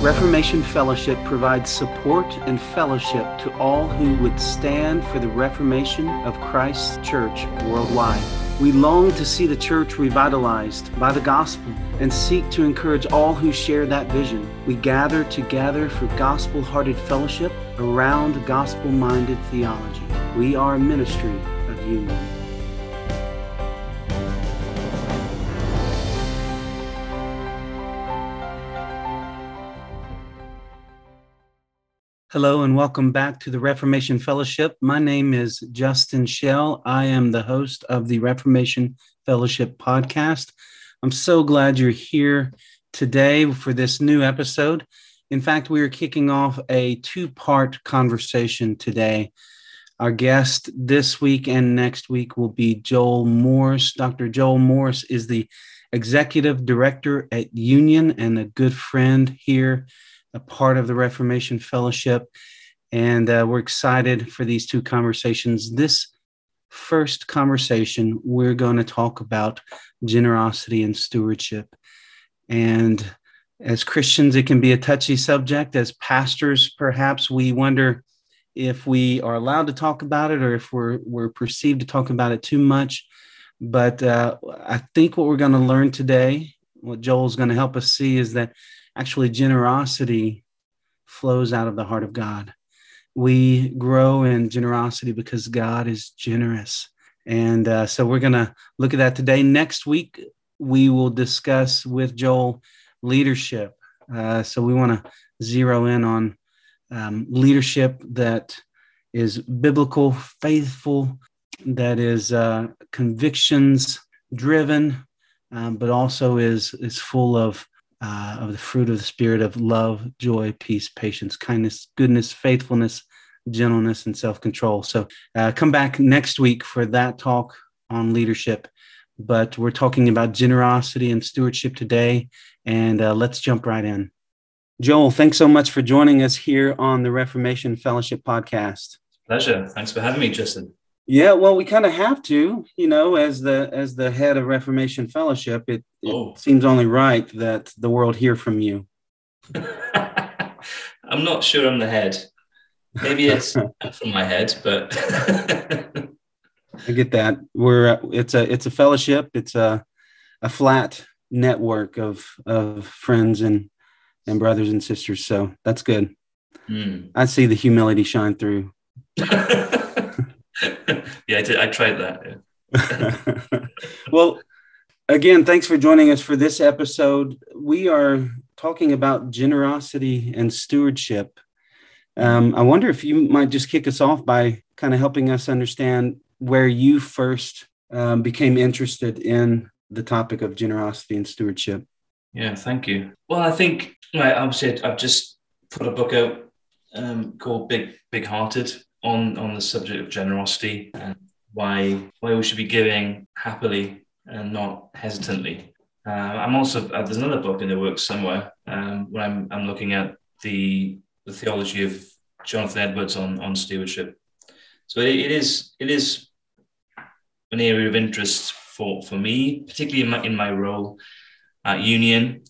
Reformation Fellowship provides support and fellowship to all who would stand for the reformation of Christ's church worldwide. We long to see the church revitalized by the gospel and seek to encourage all who share that vision. We gather together for gospel hearted fellowship around gospel minded theology. We are a ministry of union. Hello and welcome back to the Reformation Fellowship. My name is Justin Shell. I am the host of the Reformation Fellowship podcast. I'm so glad you're here today for this new episode. In fact, we are kicking off a two part conversation today. Our guest this week and next week will be Joel Morris. Dr. Joel Morris is the executive director at Union and a good friend here a part of the Reformation Fellowship. And uh, we're excited for these two conversations. This first conversation, we're going to talk about generosity and stewardship. And as Christians, it can be a touchy subject. As pastors, perhaps we wonder if we are allowed to talk about it or if we're, we're perceived to talk about it too much. But uh, I think what we're going to learn today, what Joel's going to help us see, is that actually generosity flows out of the heart of God. We grow in generosity because God is generous. And uh, so we're going to look at that today. Next week, we will discuss with Joel leadership. Uh, so we want to zero in on um, leadership that is biblical, faithful, that is uh, convictions driven, um, but also is is full of uh, of the fruit of the Spirit of love, joy, peace, patience, kindness, goodness, faithfulness, gentleness, and self control. So uh, come back next week for that talk on leadership. But we're talking about generosity and stewardship today. And uh, let's jump right in. Joel, thanks so much for joining us here on the Reformation Fellowship podcast. Pleasure. Thanks for having me, Justin. Yeah, well, we kind of have to, you know, as the as the head of Reformation Fellowship, it, it oh. seems only right that the world hear from you. I'm not sure I'm the head. Maybe it's from my head, but I get that. We're it's a it's a fellowship. It's a a flat network of of friends and and brothers and sisters. So that's good. Mm. I see the humility shine through. yeah, I, did, I tried that. Yeah. well, again, thanks for joining us for this episode. We are talking about generosity and stewardship. Um, I wonder if you might just kick us off by kind of helping us understand where you first um, became interested in the topic of generosity and stewardship. Yeah, thank you. Well, I think right, obviously I've just put a book out um, called Big Big Hearted, on on the subject of generosity and why why we should be giving happily and not hesitantly. Uh, I'm also uh, there's another book in the works somewhere um, where I'm I'm looking at the the theology of Jonathan Edwards on on stewardship. So it, it is it is an area of interest for for me, particularly in my in my role at Union,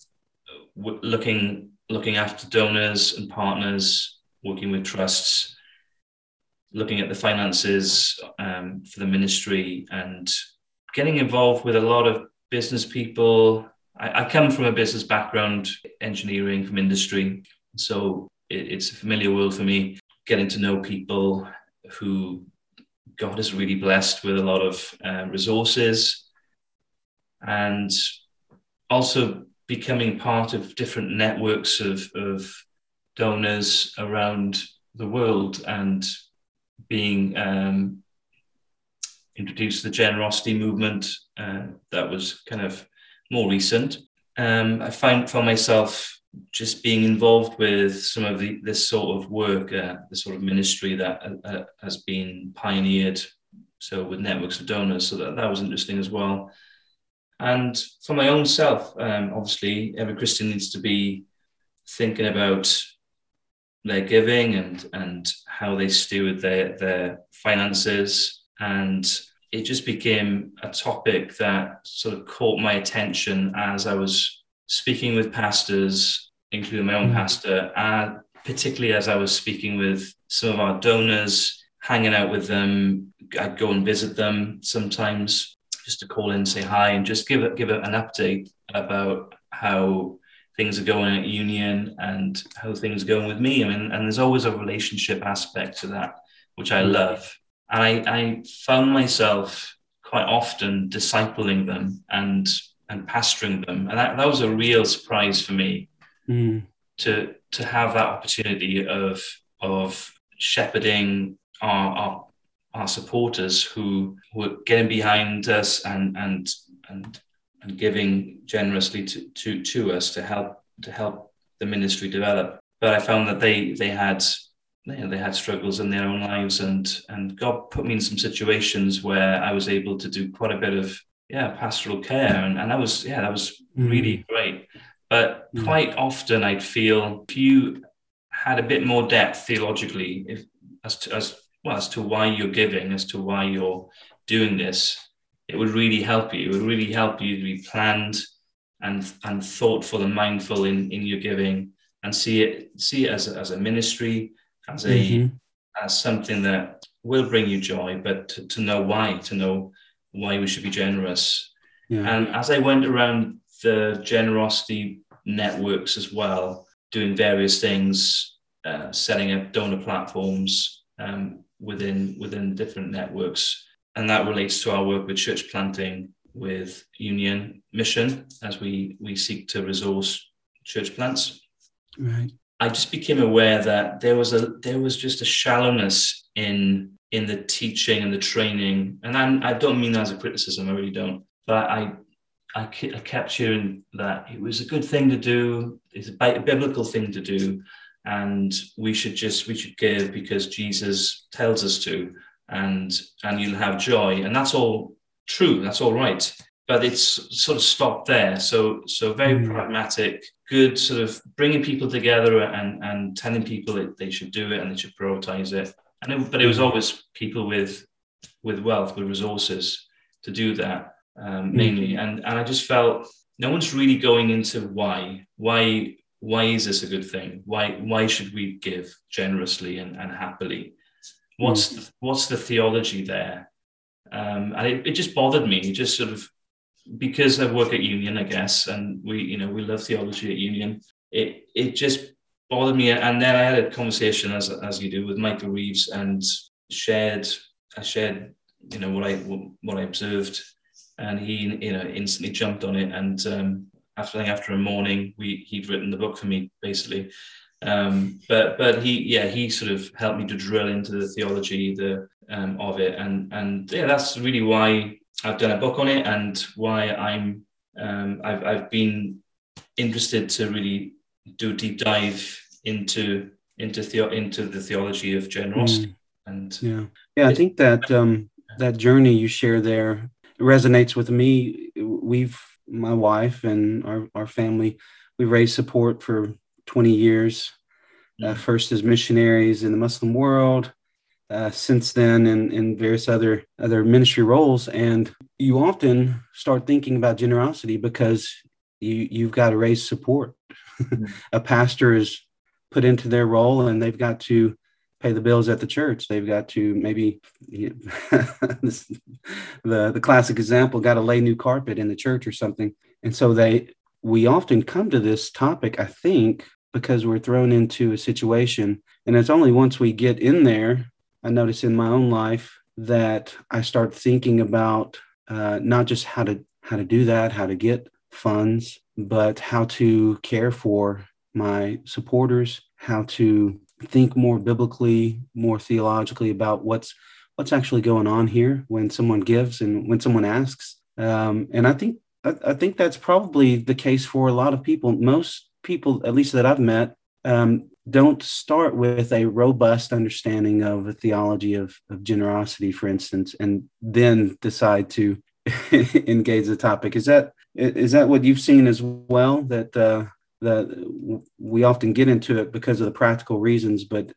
looking looking after donors and partners, working with trusts looking at the finances um, for the ministry and getting involved with a lot of business people. I, I come from a business background, engineering from industry. So it, it's a familiar world for me, getting to know people who God has really blessed with a lot of uh, resources and also becoming part of different networks of, of donors around the world and being um, introduced to the generosity movement. Uh, that was kind of more recent. Um, I find for myself just being involved with some of the, this sort of work, uh, the sort of ministry that uh, uh, has been pioneered. So with networks of donors, so that, that was interesting as well. And for my own self, um, obviously, every Christian needs to be thinking about their giving and and how they steward their their finances and it just became a topic that sort of caught my attention as I was speaking with pastors including my own mm. pastor, and particularly as I was speaking with some of our donors, hanging out with them. I'd go and visit them sometimes just to call in, say hi, and just give it, give an update about how things are going at Union and how things are going with me. I mean, and there's always a relationship aspect to that, which I mm. love. And I, I found myself quite often discipling them and and pastoring them, and that, that was a real surprise for me mm. to to have that opportunity of of shepherding our, our our supporters who were getting behind us and and and and giving generously to, to, to us to help to help the ministry develop. But I found that they they had you know, they had struggles in their own lives, and and God put me in some situations where I was able to do quite a bit of yeah pastoral care, and, and that was yeah that was mm. really great. But mm. quite often I'd feel if you had a bit more depth theologically, if as to as well as to why you're giving, as to why you're doing this, it would really help you. It would really help you to be planned and and thoughtful and mindful in, in your giving and see it see it as a, as a ministry, as a mm-hmm. as something that will bring you joy, but to, to know why, to know why we should be generous. Yeah. And as I went around the generosity networks as well, doing various things, uh, setting up donor platforms um, within within different networks, and that relates to our work with church planting with Union Mission as we we seek to resource church plants. Right. I just became aware that there was a there was just a shallowness in in the teaching and the training, and I'm, I don't mean that as a criticism. I really don't. But I I, I kept hearing that it was a good thing to do. It's a biblical thing to do, and we should just we should give because Jesus tells us to, and and you'll have joy, and that's all true. That's all right. But it's sort of stopped there. So so very mm. pragmatic, good sort of bringing people together and and telling people that they should do it and they should prioritize it. And it, but it was always people with with wealth, with resources to do that um, mm. mainly. And and I just felt no one's really going into why why why is this a good thing? Why why should we give generously and, and happily? What's mm. the, what's the theology there? Um, and it, it just bothered me. It just sort of because I work at Union, I guess, and we you know we love theology at Union. It it just bothered me. And then I had a conversation as as you do with Michael Reeves and shared I shared you know what I what I observed, and he you know instantly jumped on it. And um, after after a morning, we he'd written the book for me basically. Um, but but he yeah he sort of helped me to drill into the theology the um, of it. And and yeah that's really why I've done a book on it and why I'm um, I've I've been interested to really do a deep dive into into the, into the theology of generosity mm. and yeah. Yeah I think that um, that journey you share there resonates with me. We've my wife and our, our family we raised support for 20 years. Uh, first as missionaries in the Muslim world uh, since then in, in various other other ministry roles. And you often start thinking about generosity because you you've got to raise support. A pastor is put into their role and they've got to pay the bills at the church. They've got to maybe this, the the classic example got to lay new carpet in the church or something. And so they we often come to this topic i think because we're thrown into a situation and it's only once we get in there I notice in my own life that I start thinking about uh, not just how to how to do that, how to get funds, but how to care for my supporters, how to think more biblically, more theologically about what's what's actually going on here when someone gives and when someone asks. Um, and I think I, I, think that's probably the case for a lot of people. Most people, at least that I've met, um, don't start with a robust understanding of a theology of, of generosity, for instance, and then decide to engage the topic. Is that is that what you've seen as well? That uh, that we often get into it because of the practical reasons, but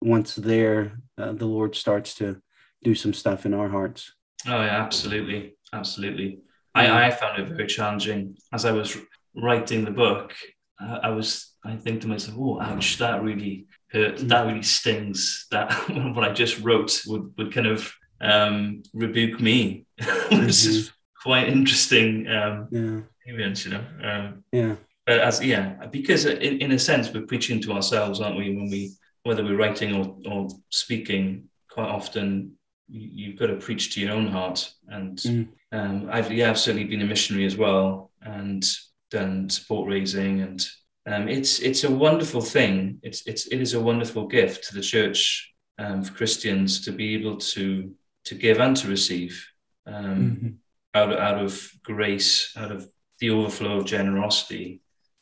once there, uh, the Lord starts to do some stuff in our hearts. Oh yeah, absolutely, absolutely. I, I found it very challenging as I was writing the book I, was I think to myself, oh, ouch, that really hurt. Mm. That really stings. That what I just wrote would, would kind of um, rebuke me, mm-hmm. is quite interesting um, yeah. experience, you know. Um, yeah. But as yeah, because in, in a sense we're preaching to ourselves, aren't we? When we whether we're writing or, or speaking, quite often you, have got to preach to your own heart. And mm. um, I've yeah, I've certainly been a missionary as well, and done support raising, and um, it's it's a wonderful thing. It's it's it is a wonderful gift to the church um, for Christians to be able to to give and to receive um, mm-hmm. out out of grace, out of the overflow of generosity.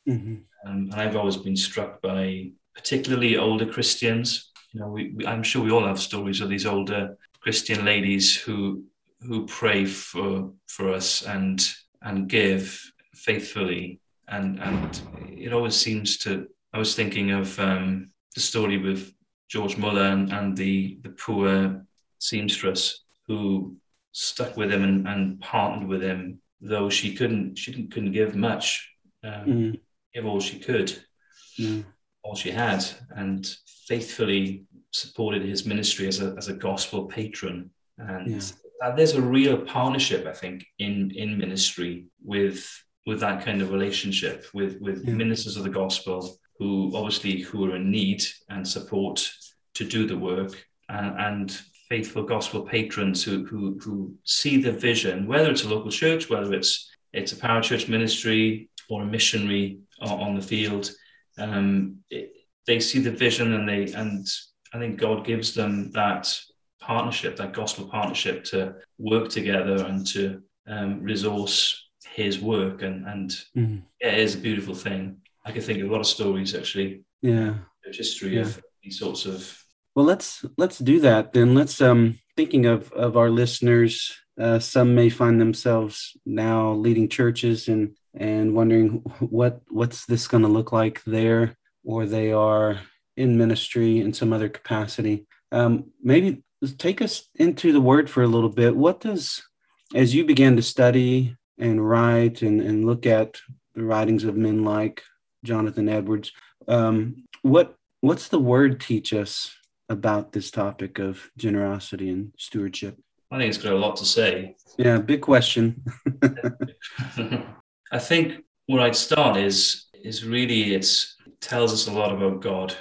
Mm-hmm. Um, and I've always been struck by particularly older Christians. You know, we, we, I'm sure we all have stories of these older Christian ladies who who pray for for us and and give faithfully and and it always seems to. I was thinking of um, the story with George Muller and, and the the poor seamstress who stuck with him and, and partnered with him, though she couldn't she couldn't, couldn't give much, um, mm. give all she could, mm. all she had, and faithfully supported his ministry as a as a gospel patron. And yeah. there's a real partnership, I think, in in ministry with with that kind of relationship with with yeah. ministers of the gospel who obviously who are in need and support to do the work and, and faithful gospel patrons who, who who see the vision whether it's a local church whether it's it's a parachurch ministry or a missionary on the field um, it, they see the vision and they and i think god gives them that partnership that gospel partnership to work together and to um, resource his work and and mm. yeah, it is a beautiful thing. I can think of a lot of stories actually. Yeah, history yeah. of these sorts of. Well, let's let's do that then. Let's um thinking of of our listeners. Uh, some may find themselves now leading churches and and wondering what what's this going to look like there, or they are in ministry in some other capacity. Um, maybe take us into the word for a little bit. What does as you began to study and write and, and look at the writings of men like Jonathan Edwards, um, what what's the word teach us about this topic of generosity and stewardship? I think it's got a lot to say. Yeah, big question. I think where I'd start is is really it's it tells us a lot about God,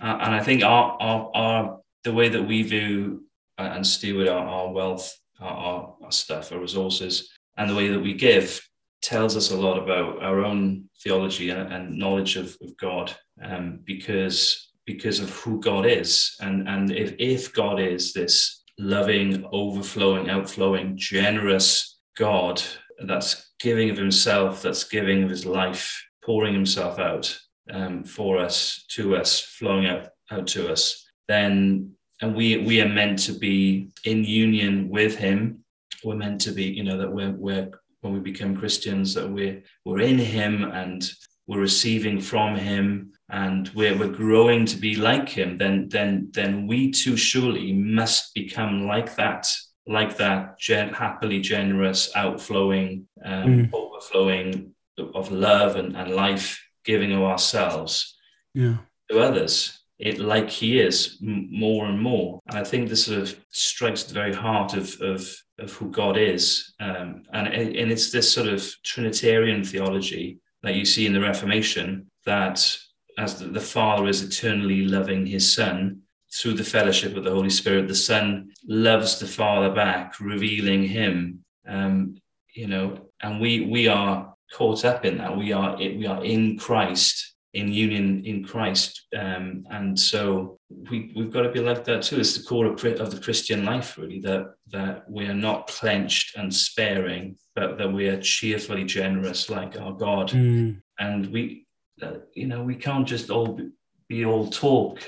uh, and I think our, our our the way that we view and steward our, our wealth, our, our stuff, our resources, and the way that we give tells us a lot about our own theology and, and knowledge of, of God um, because because of who God is. And and if, if God is this loving overflowing outflowing generous God that's giving of himself that's giving of his life pouring himself out um, for us to us flowing out out to us then and we we are meant to be in union with him we're meant to be, you know, that we're, we're when we become Christians, that we're we're in Him and we're receiving from Him and we're, we're growing to be like Him, then then then we too surely must become like that, like that gen- happily generous, outflowing, um, mm. overflowing of love and, and life, giving of ourselves yeah. to others it like he is m- more and more. And I think this sort of strikes the very heart of, of, of who God is. Um, and, and it's this sort of Trinitarian theology that you see in the Reformation that as the, the Father is eternally loving his Son, through the fellowship of the Holy Spirit, the Son loves the Father back, revealing him. Um, you know, and we we are caught up in that. We are we are in Christ in union in Christ. Um, and so we, we've got to be like that too. It's the core of, of the Christian life, really, that, that we are not clenched and sparing, but that we are cheerfully generous like our God. Mm. And we, uh, you know, we can't just all be, be all talk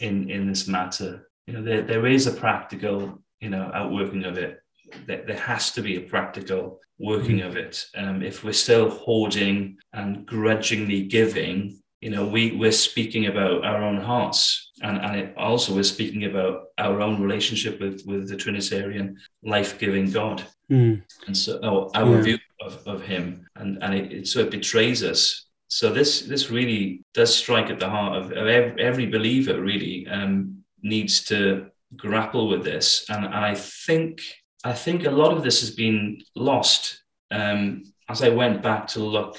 in, in this matter. You know, there, there is a practical, you know, outworking of it. There, there has to be a practical working mm. of it. Um, if we're still hoarding and grudgingly giving, you know, we, we're speaking about our own hearts. And, and it also we're speaking about our own relationship with, with the Trinitarian life-giving God. Mm. And so oh, our yeah. view of, of him. And, and it, it, so it betrays us so this this really does strike at the heart of, of every, every, believer. Really um, needs to grapple with this, and, and, I think I think a lot of this has been lost um, as I went back to look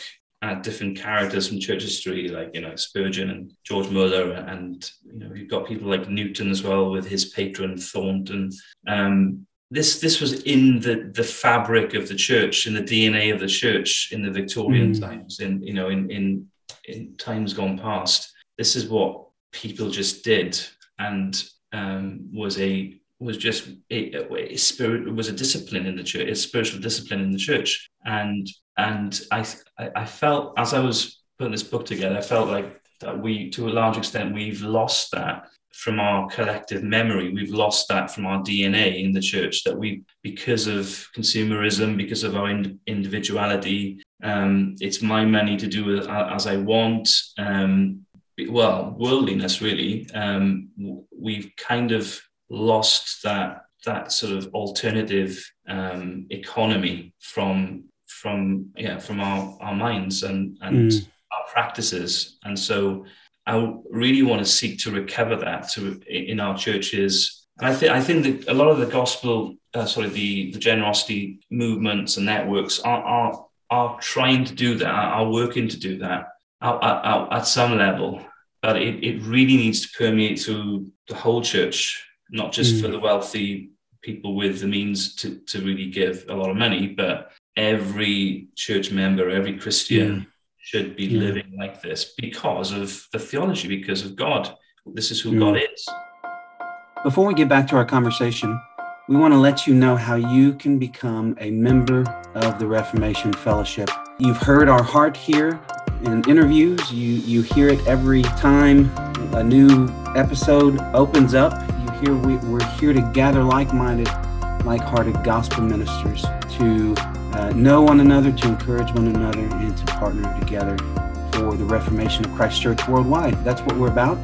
different characters from church history, like you know Spurgeon and George Muller, and you know you've got people like Newton as well with his patron Thornton. Um, this this was in the the fabric of the church, in the DNA of the church in the Victorian mm. times, in you know in in in times gone past. This is what people just did, and um, was a was just a, a, spirit was a discipline in the church, a spiritual discipline in the church, and and I I felt as I was putting this book together, I felt like that we to a large extent we've lost that from our collective memory. We've lost that from our DNA in the church that we, because of consumerism, because of our in, individuality, um, it's my money to do as I want. Um, well, worldliness, really. Um, we've kind of lost that that sort of alternative um, economy from from yeah from our, our minds and and mm. our practices and so I really want to seek to recover that to in our churches. And I think I think that a lot of the gospel, uh, sorry, the the generosity movements and networks are are are trying to do that, are working to do that at, at, at some level. But it, it really needs to permeate through the whole church, not just mm. for the wealthy people with the means to, to really give a lot of money, but every church member, every Christian. Yeah should be yeah. living like this because of the theology, because of God. This is who mm. God is. Before we get back to our conversation, we want to let you know how you can become a member of the Reformation Fellowship. You've heard our heart here in interviews. You you hear it every time a new episode opens up. Hear we, we're here to gather like-minded, like-hearted gospel ministers to uh, know one another, to encourage one another, and to partner together for the reformation of Christ Church worldwide. That's what we're about.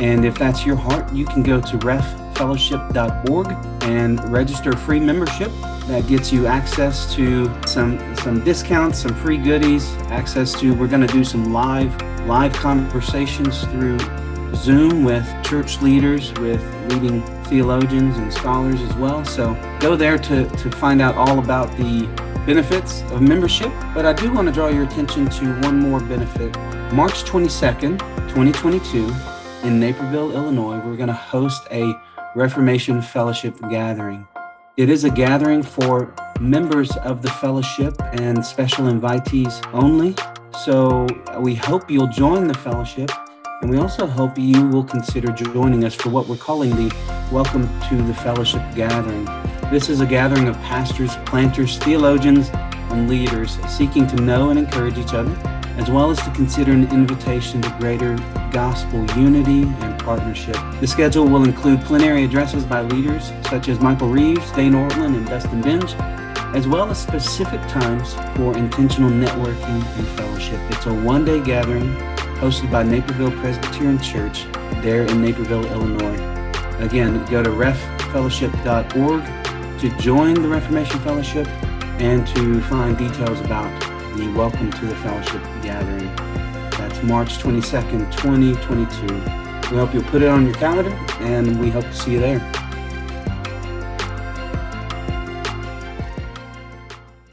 And if that's your heart, you can go to reffellowship.org and register a free membership that gets you access to some some discounts, some free goodies, access to we're going to do some live live conversations through Zoom with church leaders, with leading theologians and scholars as well. So go there to, to find out all about the benefits of membership, but I do want to draw your attention to one more benefit. March 22nd, 2022, in Naperville, Illinois, we're going to host a Reformation Fellowship gathering. It is a gathering for members of the fellowship and special invitees only. So we hope you'll join the fellowship, and we also hope you will consider joining us for what we're calling the Welcome to the Fellowship Gathering. This is a gathering of pastors, planters, theologians, and leaders seeking to know and encourage each other, as well as to consider an invitation to greater gospel unity and partnership. The schedule will include plenary addresses by leaders such as Michael Reeves, Dane Ortlund, and Dustin Benge, as well as specific times for intentional networking and fellowship. It's a one day gathering hosted by Naperville Presbyterian Church there in Naperville, Illinois. Again, go to reffellowship.org to join the Reformation Fellowship and to find details about the Welcome to the Fellowship gathering. That's March 22nd, 2022. We hope you'll put it on your calendar and we hope to see you there.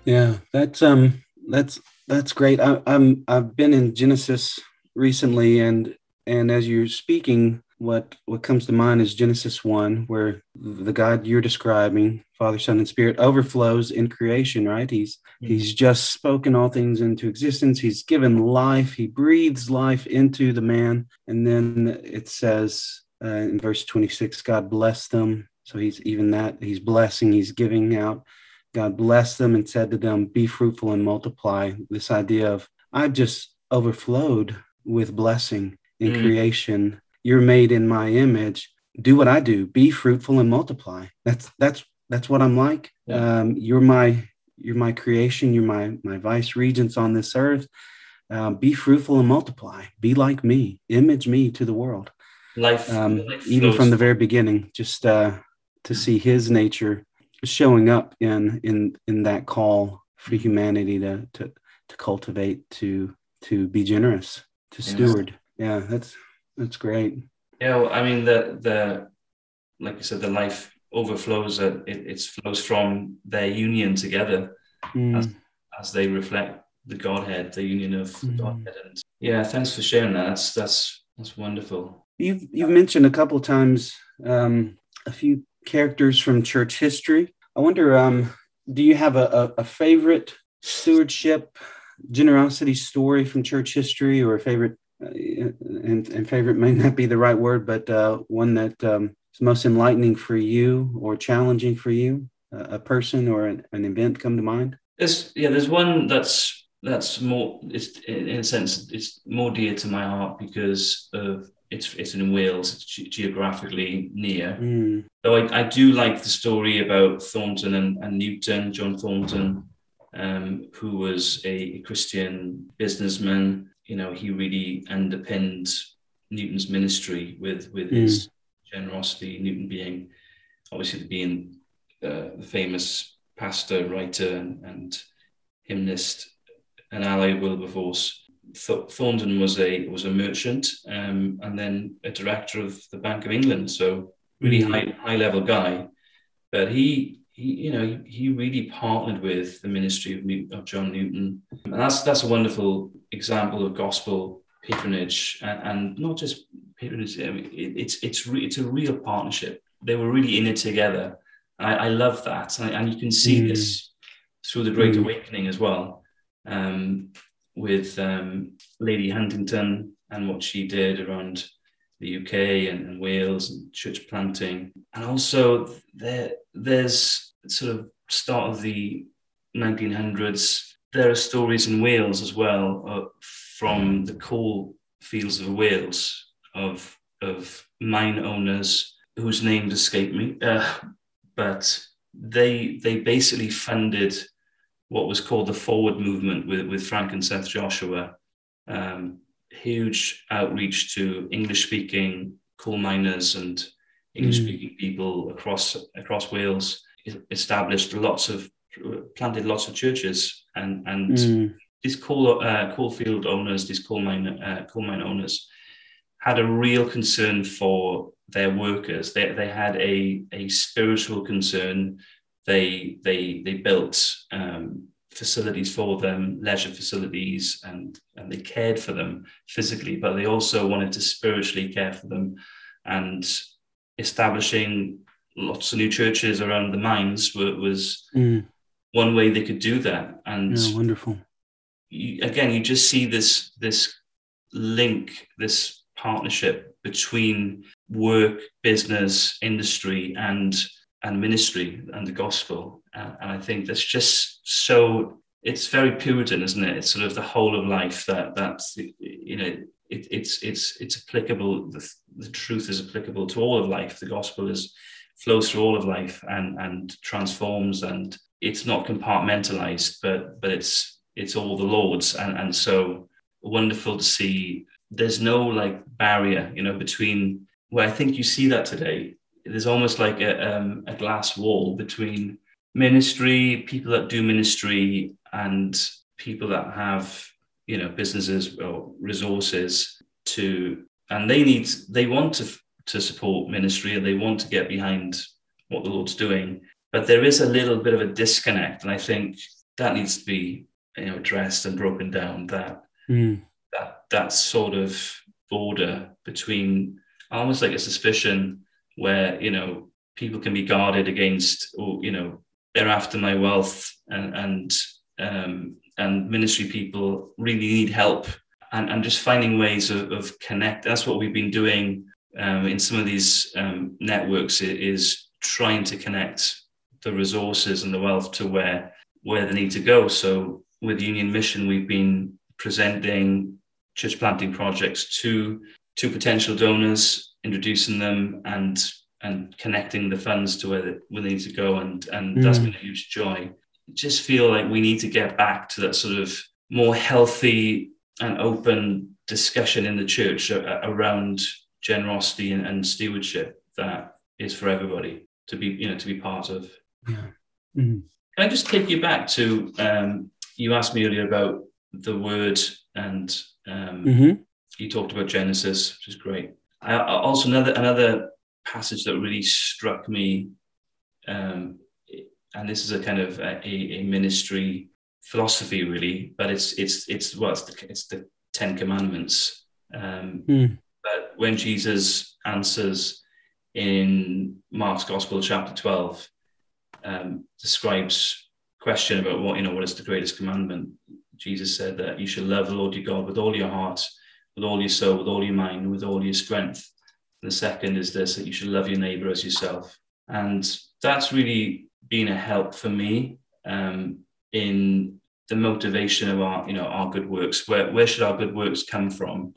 Yeah, that's um that's that's great. I, I'm I've been in Genesis recently and and as you're speaking, what what comes to mind is Genesis 1, where the God you're describing, Father, Son, and Spirit, overflows in creation, right? He's mm-hmm. he's just spoken all things into existence. He's given life, he breathes life into the man. And then it says uh, in verse 26, God blessed them. So he's even that, he's blessing, he's giving out. God blessed them and said to them, Be fruitful and multiply. This idea of I've just overflowed with blessing in mm. creation. You're made in my image. Do what i do. Be fruitful and multiply. That's that's that's what i'm like. Yeah. um, you're my you're my creation. You're my my vice regents on this earth. Um, be fruitful and multiply. Be like me. Image me to the world. Life, um, life even from the very beginning just uh, to see his nature showing up in in in that call for humanity to to to cultivate to to be generous, to steward. Yeah, that's that's great. Yeah, well, I mean the the like you said, the life overflows. Uh, it, it flows from their union together mm. as, as they reflect the Godhead, the union of mm. Godhead. And yeah, thanks for sharing that. That's that's that's wonderful. You've you've mentioned a couple of times um, a few characters from church history. I wonder, um, do you have a, a, a favorite stewardship, generosity story from church history, or a favorite? Uh, and, and favorite may not be the right word, but uh, one that um, is most enlightening for you or challenging for you, uh, a person or an, an event come to mind? There's yeah, there's one that's that's more it's in a sense it's more dear to my heart because of it's it's in Wales, it's geographically near. Mm. Though I, I do like the story about Thornton and, and Newton, John Thornton, um, who was a Christian businessman. You know, he really underpinned Newton's ministry with with mm. his generosity. Newton being obviously being uh, the famous pastor, writer, and, and hymnist an ally of Wilberforce. Th- Thornton was a was a merchant um, and then a director of the Bank of England, so really mm-hmm. high high level guy. But he he you know he, really partnered with the ministry of, New- of John Newton, and that's that's a wonderful example of gospel patronage and, and not just patronage. I mean, it, it's it's re- it's a real partnership. They were really in it together. I, I love that, and, and, you can see mm. this through the Great mm. Awakening as well um, with um, Lady Huntingdon and what she did around the UK and, and, Wales and church planting. And also there, there's sort of start of the 1900s, there are stories in Wales as well uh, from the coal fields of Wales of, of mine owners whose names escape me, uh, but they, they basically funded what was called the Forward Movement with, with Frank and Seth Joshua. Um, huge outreach to English speaking coal miners and English speaking mm. people across across Wales. Established lots of planted lots of churches and and mm. these coal uh, coal field owners, these coal mine uh, coal mine owners, had a real concern for their workers. They they had a a spiritual concern they they they built um, facilities for them, leisure facilities, and and they cared for them physically, but they also wanted to spiritually care for them, and establishing lots of new churches around the mines were, was mm. one way they could do that. And yeah, wonderful. You, again, you just see this this link, this partnership between work, business, industry, and and ministry and the gospel. And I think that's just so, it's very Puritan, isn't it? It's sort of the whole of life that that's, you know, it, it's, it's, it's applicable. The, the truth is applicable to all of life. The gospel is flows through all of life and, and transforms and it's not compartmentalized, but, but it's, it's all the Lord's. And, and so wonderful to see there's no like barrier, you know, between where I think you see that today there's almost like a, um, a glass wall between ministry, people that do ministry, and people that have you know businesses or resources to, and they need they want to to support ministry and they want to get behind what the Lord's doing, but there is a little bit of a disconnect, and I think that needs to be you know addressed and broken down. That mm. that that sort of border between almost like a suspicion where you know people can be guarded against or you know they're after my wealth and and um, and ministry people really need help. And, and just finding ways of, of connect that's what we've been doing um, in some of these um, networks is trying to connect the resources and the wealth to where where they need to go. So with union mission we've been presenting church planting projects to to potential donors introducing them and and connecting the funds to where they, where they need to go and and mm. that's been a huge joy just feel like we need to get back to that sort of more healthy and open discussion in the church around generosity and, and stewardship that is for everybody to be you know to be part of yeah. mm-hmm. can i just take you back to um, you asked me earlier about the word and um, mm-hmm. you talked about Genesis, which is great. I, also another another passage that really struck me, um, and this is a kind of a, a, ministry philosophy, really, but it's it's it's well, it's the, it's the Ten Commandments. Um, mm. But when Jesus answers in Mark's Gospel, chapter twelve, um, describes question about what you know what is the greatest commandment. Jesus said that you should love the Lord your God with all your heart, with all your soul, with all your mind, with all your strength. And the second is this that you should love your neighbor as yourself. And that's really been a help for me um, in the motivation of our, you know, our good works. Where, where should our good works come from?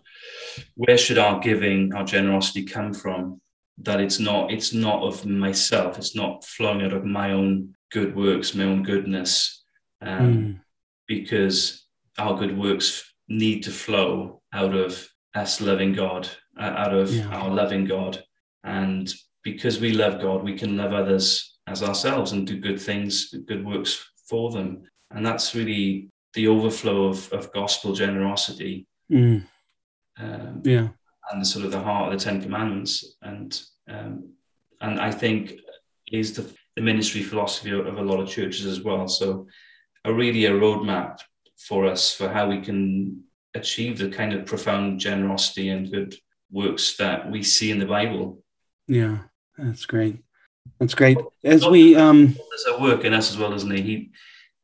Where should our giving, our generosity come from? That it's not, it's not of myself. It's not flowing out of my own good works, my own goodness, um, mm. because our good works need to flow out of us loving God, uh, out of yeah. our loving God. And because we love God, we can love others as ourselves and do good things, good works for them. And that's really the overflow of, of gospel generosity. Mm. Um, yeah. And the sort of the heart of the Ten Commandments. And um, and I think is the, the ministry philosophy of, of a lot of churches as well. So a really a roadmap for us for how we can achieve the kind of profound generosity and good works that we see in the Bible. Yeah, that's great. That's great. As we um there's a work in us as well, doesn't he? He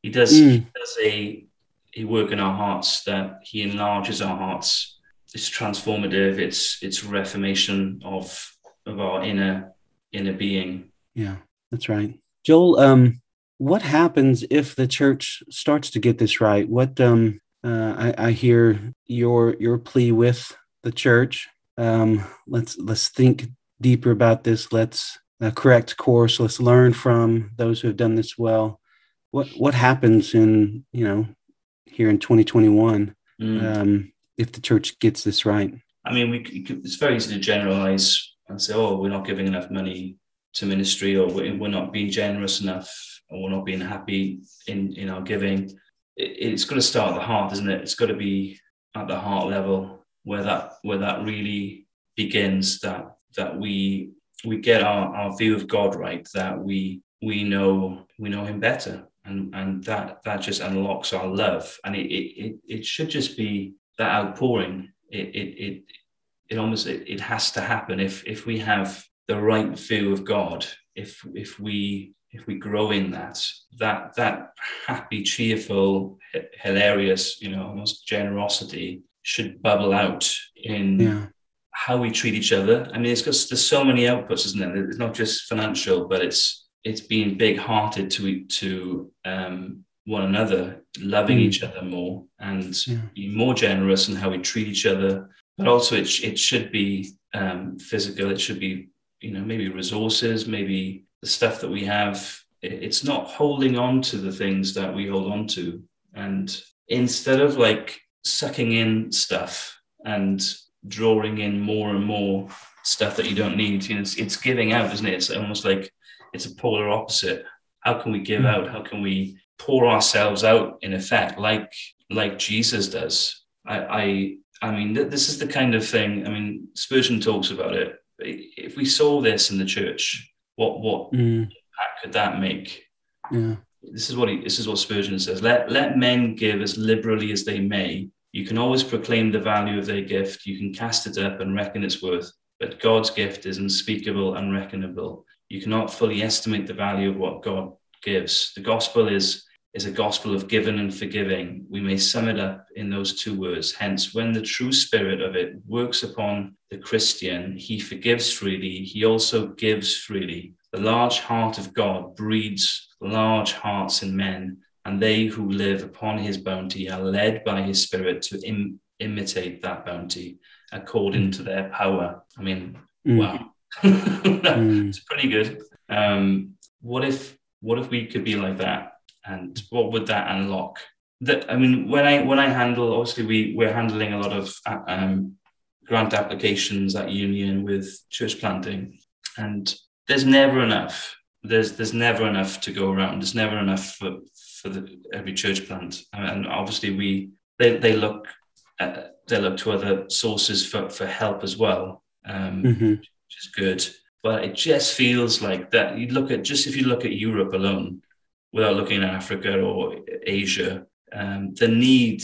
he does mm. he does a he work in our hearts that he enlarges our hearts. It's transformative, it's it's reformation of of our inner inner being. Yeah, that's right. Joel, um, what happens if the church starts to get this right? What um uh, I, I, hear your your plea with the church. Um, let's let's think deeper about this. Let's uh, correct course. Let's learn from those who have done this well. What what happens in you know here in 2021 mm. um, if the church gets this right? I mean, we it's very easy to generalize and say, "Oh, we're not giving enough money to ministry, or we're not being generous enough, or we're not being happy in in our giving." it, has got to start at the heart, isn't it? It's got to be at the heart level where that where that really begins. That that we we get our, our view of God right. That we we know we know Him better, and and that that just unlocks our love. And it it it, should just be that outpouring. It it it it almost it, it has to happen if if we have the right view of God. If if we if we grow in that, that that happy, cheerful, hilarious, you know, almost generosity should bubble out in yeah. how we treat each other. I mean, it's because there's so many outputs, isn't it? It's not just financial, but it's it's being big-hearted to to um, one another, loving mm. each other more, and yeah. being more generous in how we treat each other. But also, it it should be um, physical. It should be you know maybe resources, maybe the stuff that we have, it's not holding on to the things that we hold on to. And instead of like sucking in stuff and drawing in more and more stuff that you don't need, you know, it's, it's giving out, isn't it? It's almost like it's a polar opposite. How can we give hmm. out? How can we pour ourselves out in effect, like like Jesus does? I I, I mean, th- this is the kind of thing. I mean, Spurgeon talks about it. If we saw this in the church, what what mm. impact could that make? Yeah. This is what he, this is what Spurgeon says. Let let men give as liberally as they may. You can always proclaim the value of their gift. You can cast it up and reckon its worth. But God's gift is unspeakable, unreckonable. You cannot fully estimate the value of what God gives. The gospel is is a gospel of giving and forgiving. We may sum it up in those two words. Hence, when the true spirit of it works upon the Christian, he forgives freely, he also gives freely. The large heart of God breeds large hearts in men, and they who live upon his bounty are led by his spirit to Im- imitate that bounty according to their power. I mean, mm. wow. mm. It's pretty good. Um, what if what if we could be like that? and what would that unlock? That I mean, when I when I handle, obviously we we're handling a lot of um, grant applications at Union with church planting, and there's never enough. There's there's never enough to go around. There's never enough for for the, every church plant, and obviously we they, they look uh, they look to other sources for, for help as well, um, Mhm. which is good. But it just feels like that. You look at just if you look at Europe alone, without looking at Africa or Asia, um, the need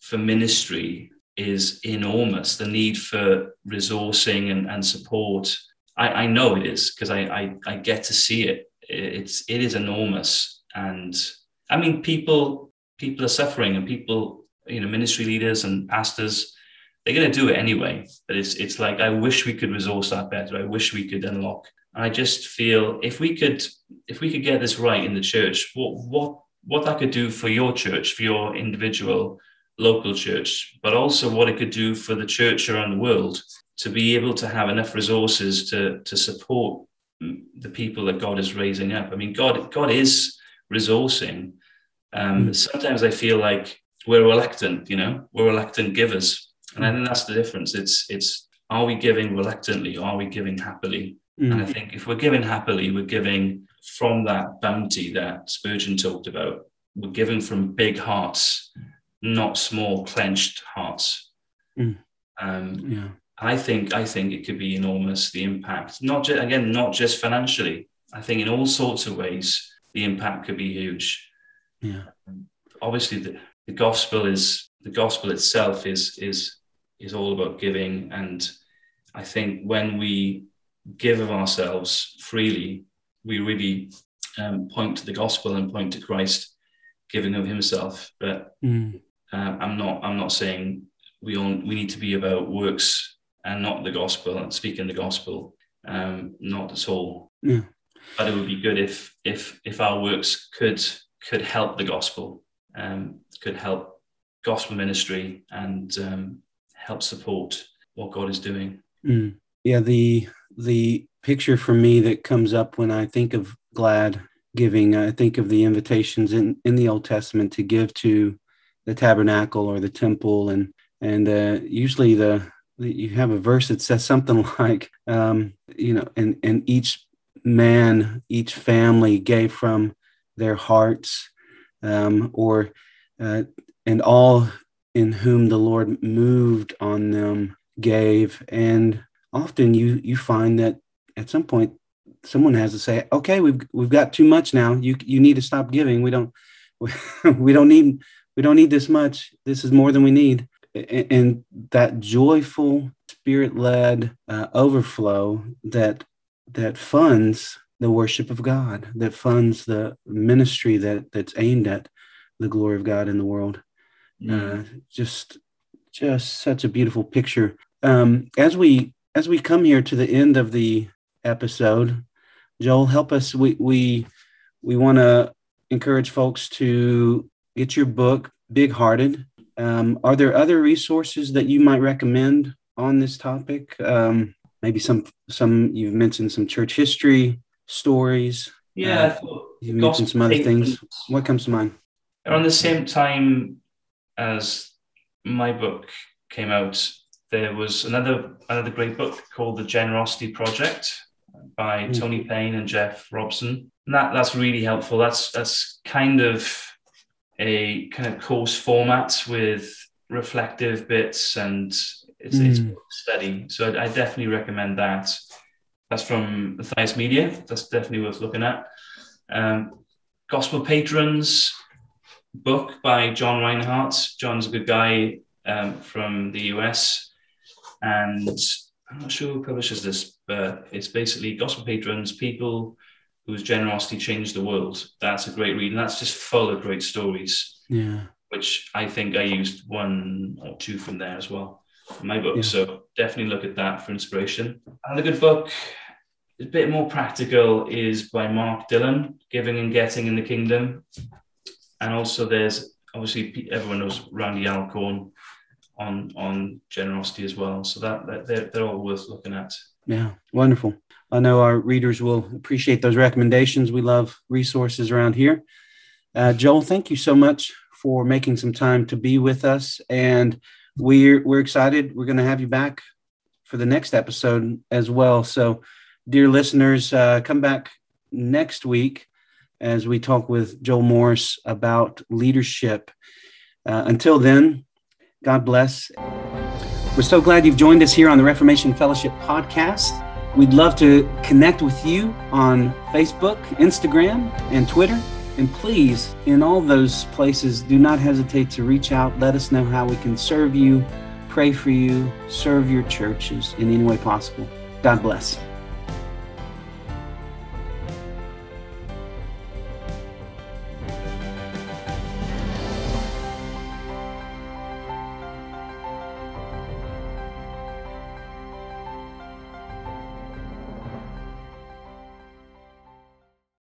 for ministry is enormous. The need for resourcing and, and support. I, I know it is because I, I, I get to see it. It's it is enormous. And I mean people people are suffering and people, you know, ministry leaders and pastors, they're gonna do it anyway. But it's it's like I wish we could resource that better. I wish we could unlock. I just feel if we could if we could get this right in the church, what what what that could do for your church, for your individual local church, but also what it could do for the church around the world to be able to have enough resources to to support the people that God is raising up. I mean, God God is resourcing. Um, Mm. Sometimes I feel like we're reluctant, you know, we're reluctant givers, and I think that's the difference. It's it's are we giving reluctantly, or are we giving happily? And I Mm. think if we're giving happily, we're giving from that bounty that Spurgeon talked about. We're giving from big hearts, not small clenched hearts. Mm. Um, Yeah. I think I think it could be enormous the impact. Not just again, not just financially. I think in all sorts of ways the impact could be huge. Yeah. Obviously, the, the gospel is the gospel itself is is is all about giving, and I think when we give of ourselves freely, we really um, point to the gospel and point to Christ giving of Himself. But Mm. uh, I'm not I'm not saying we all we need to be about works and not the gospel and speaking the gospel. Um, not at all. Yeah. But it would be good if if if our works could could help the gospel, um, could help gospel ministry and um, help support what God is doing. Mm. Yeah, the the picture for me that comes up when I think of glad giving, I think of the invitations in, in the Old Testament to give to the tabernacle or the temple, and and uh, usually the, the you have a verse that says something like, um, you know, and and each man, each family gave from their hearts, um, or uh, and all in whom the Lord moved on them gave. And often you you find that at some point someone has to say okay we've we've got too much now. You you need to stop giving. We don't we don't need we don't need this much. This is more than we need and that joyful spirit led uh, overflow that that funds the worship of God that funds the ministry that that's aimed at the glory of God in the world. Uh, just just such a beautiful picture. Um, as we as we come here to the end of the episode joel help us. We we we want to encourage folks to get your book big hearted um, are there other resources that you might recommend on this topic um, maybe some some you've mentioned some church history stories yeah, Uh, you mentioned some other things what comes to mind around the same time as my book came out, there was another another great book called The Generosity Project by Mm. Tony Payne and Jeff Robson. And that that's really helpful. That's that's kind of a kind of course format with reflective bits and it's, it's Mm. study. So I, I definitely recommend that. That's from Matthias Media. That's definitely worth looking at. Um, Gospel Patrons book by John Rinehart. John's a good guy um, from the US, and I'm not sure who publishes this, but it's basically Gospel Patrons, people whose generosity changed the world. That's a great read, and that's just full of great stories, yeah which I think I used one or two from there as well in my book. Yeah. So definitely look at that for inspiration. Another good book a bit more practical is by Mark Dillon, Giving and Getting in the Kingdom. And also there's obviously everyone knows Randy Alcorn on on generosity as well. So that, that they're, they're all worth looking at. Yeah, wonderful. I know our readers will appreciate those recommendations. We love resources around here. Uh, Joel, thank you so much for making some time to be with us, and we're we're excited. We're going to have you back for the next episode as well. So, dear listeners, uh, come back next week as we talk with Joel Morris about leadership. Uh, until then, God bless. We're so glad you've joined us here on the Reformation Fellowship podcast. We'd love to connect with you on Facebook, Instagram, and Twitter. And please, in all those places, do not hesitate to reach out. Let us know how we can serve you, pray for you, serve your churches in any way possible. God bless.